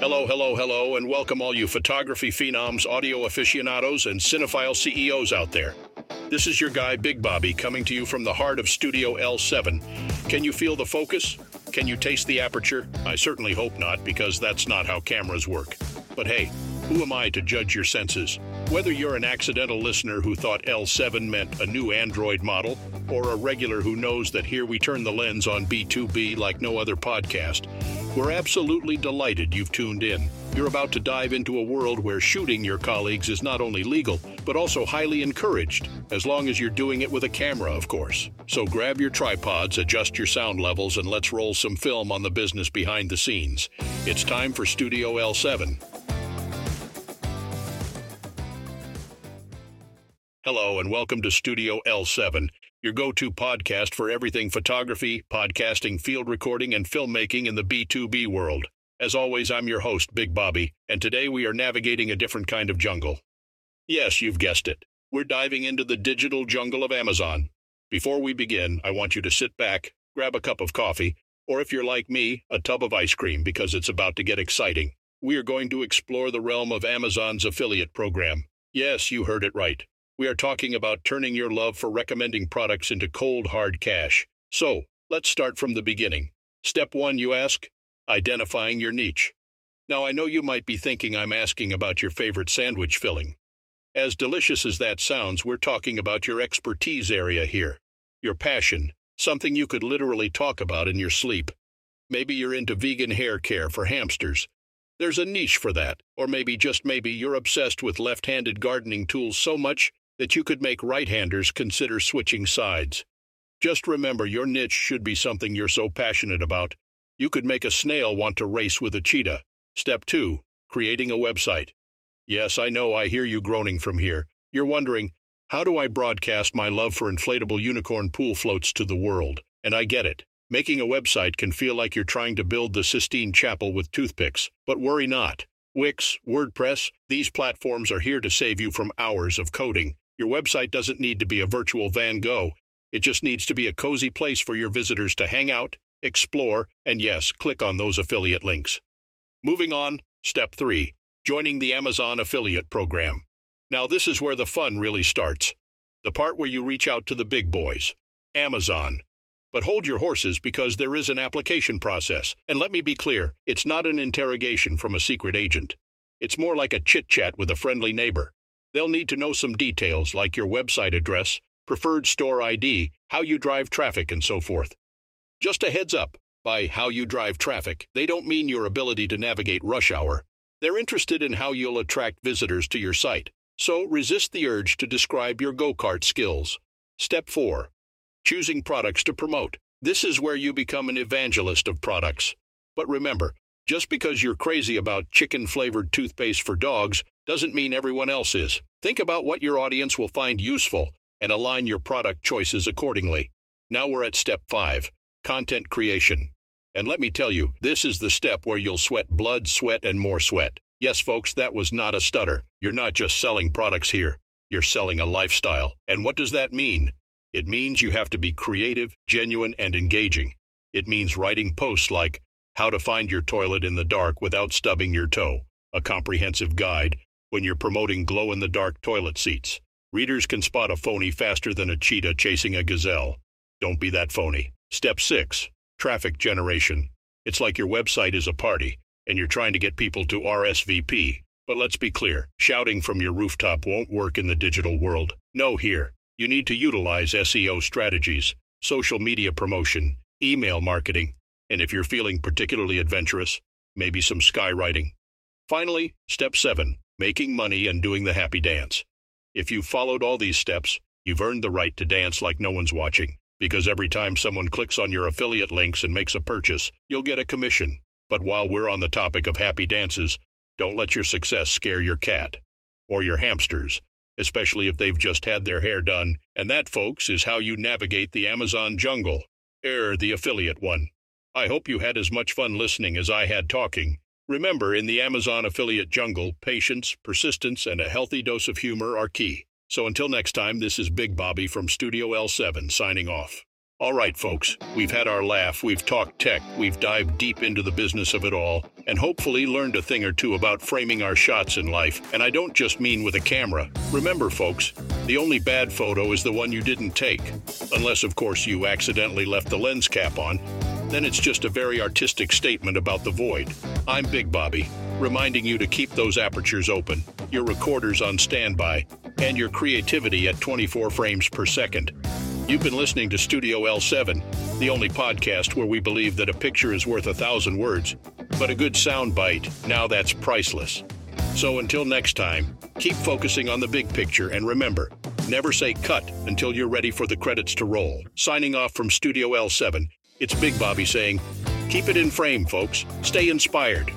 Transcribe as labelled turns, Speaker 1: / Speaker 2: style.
Speaker 1: Hello, hello, hello, and welcome all you photography phenoms, audio aficionados, and cinephile CEOs out there. This is your guy, Big Bobby, coming to you from the heart of Studio L7. Can you feel the focus? Can you taste the aperture? I certainly hope not, because that's not how cameras work. But hey, who am I to judge your senses? Whether you're an accidental listener who thought L7 meant a new Android model, or a regular who knows that here we turn the lens on B2B like no other podcast, we're absolutely delighted you've tuned in. You're about to dive into a world where shooting your colleagues is not only legal, but also highly encouraged, as long as you're doing it with a camera, of course. So grab your tripods, adjust your sound levels, and let's roll some film on the business behind the scenes. It's time for Studio L7. Hello, and welcome to Studio L7, your go to podcast for everything photography, podcasting, field recording, and filmmaking in the B2B world. As always, I'm your host, Big Bobby, and today we are navigating a different kind of jungle. Yes, you've guessed it. We're diving into the digital jungle of Amazon. Before we begin, I want you to sit back, grab a cup of coffee, or if you're like me, a tub of ice cream because it's about to get exciting. We are going to explore the realm of Amazon's affiliate program. Yes, you heard it right. We are talking about turning your love for recommending products into cold, hard cash. So, let's start from the beginning. Step one, you ask? Identifying your niche. Now, I know you might be thinking I'm asking about your favorite sandwich filling. As delicious as that sounds, we're talking about your expertise area here, your passion, something you could literally talk about in your sleep. Maybe you're into vegan hair care for hamsters. There's a niche for that, or maybe just maybe you're obsessed with left handed gardening tools so much that you could make right-handers consider switching sides. Just remember your niche should be something you're so passionate about. You could make a snail want to race with a cheetah. Step 2. Creating a website. Yes, I know I hear you groaning from here. You're wondering, how do I broadcast my love for inflatable unicorn pool floats to the world? And I get it. Making a website can feel like you're trying to build the Sistine Chapel with toothpicks, but worry not. Wix, WordPress, these platforms are here to save you from hours of coding. Your website doesn't need to be a virtual Van Gogh. It just needs to be a cozy place for your visitors to hang out, explore, and yes, click on those affiliate links. Moving on, step three joining the Amazon affiliate program. Now, this is where the fun really starts the part where you reach out to the big boys, Amazon. But hold your horses because there is an application process. And let me be clear it's not an interrogation from a secret agent. It's more like a chit chat with a friendly neighbor. They'll need to know some details like your website address, preferred store ID, how you drive traffic, and so forth. Just a heads up by how you drive traffic, they don't mean your ability to navigate rush hour. They're interested in how you'll attract visitors to your site. So resist the urge to describe your go kart skills. Step 4 Choosing products to promote. This is where you become an evangelist of products. But remember, just because you're crazy about chicken flavored toothpaste for dogs doesn't mean everyone else is. Think about what your audience will find useful and align your product choices accordingly. Now we're at step five content creation. And let me tell you, this is the step where you'll sweat blood, sweat, and more sweat. Yes, folks, that was not a stutter. You're not just selling products here, you're selling a lifestyle. And what does that mean? It means you have to be creative, genuine, and engaging. It means writing posts like, How to Find Your Toilet in the Dark Without Stubbing Your Toe, a comprehensive guide when you're promoting glow in the dark toilet seats. Readers can spot a phony faster than a cheetah chasing a gazelle. Don't be that phony. Step 6 Traffic Generation. It's like your website is a party, and you're trying to get people to RSVP. But let's be clear shouting from your rooftop won't work in the digital world. No, here. You need to utilize SEO strategies, social media promotion, email marketing, and if you're feeling particularly adventurous, maybe some skywriting. Finally, step 7 making money, and doing the happy dance. If you've followed all these steps, you've earned the right to dance like no one's watching, because every time someone clicks on your affiliate links and makes a purchase, you'll get a commission. But while we're on the topic of happy dances, don't let your success scare your cat or your hamsters, especially if they've just had their hair done. And that, folks, is how you navigate the Amazon jungle. Err the affiliate one. I hope you had as much fun listening as I had talking. Remember, in the Amazon affiliate jungle, patience, persistence, and a healthy dose of humor are key. So until next time, this is Big Bobby from Studio L7 signing off. All right, folks, we've had our laugh, we've talked tech, we've dived deep into the business of it all, and hopefully learned a thing or two about framing our shots in life. And I don't just mean with a camera. Remember, folks, the only bad photo is the one you didn't take. Unless, of course, you accidentally left the lens cap on. Then it's just a very artistic statement about the void. I'm Big Bobby, reminding you to keep those apertures open, your recorders on standby, and your creativity at 24 frames per second. You've been listening to Studio L7, the only podcast where we believe that a picture is worth a thousand words, but a good sound bite, now that's priceless. So until next time, keep focusing on the big picture and remember, never say cut until you're ready for the credits to roll. Signing off from Studio L7, it's Big Bobby saying, keep it in frame, folks. Stay inspired.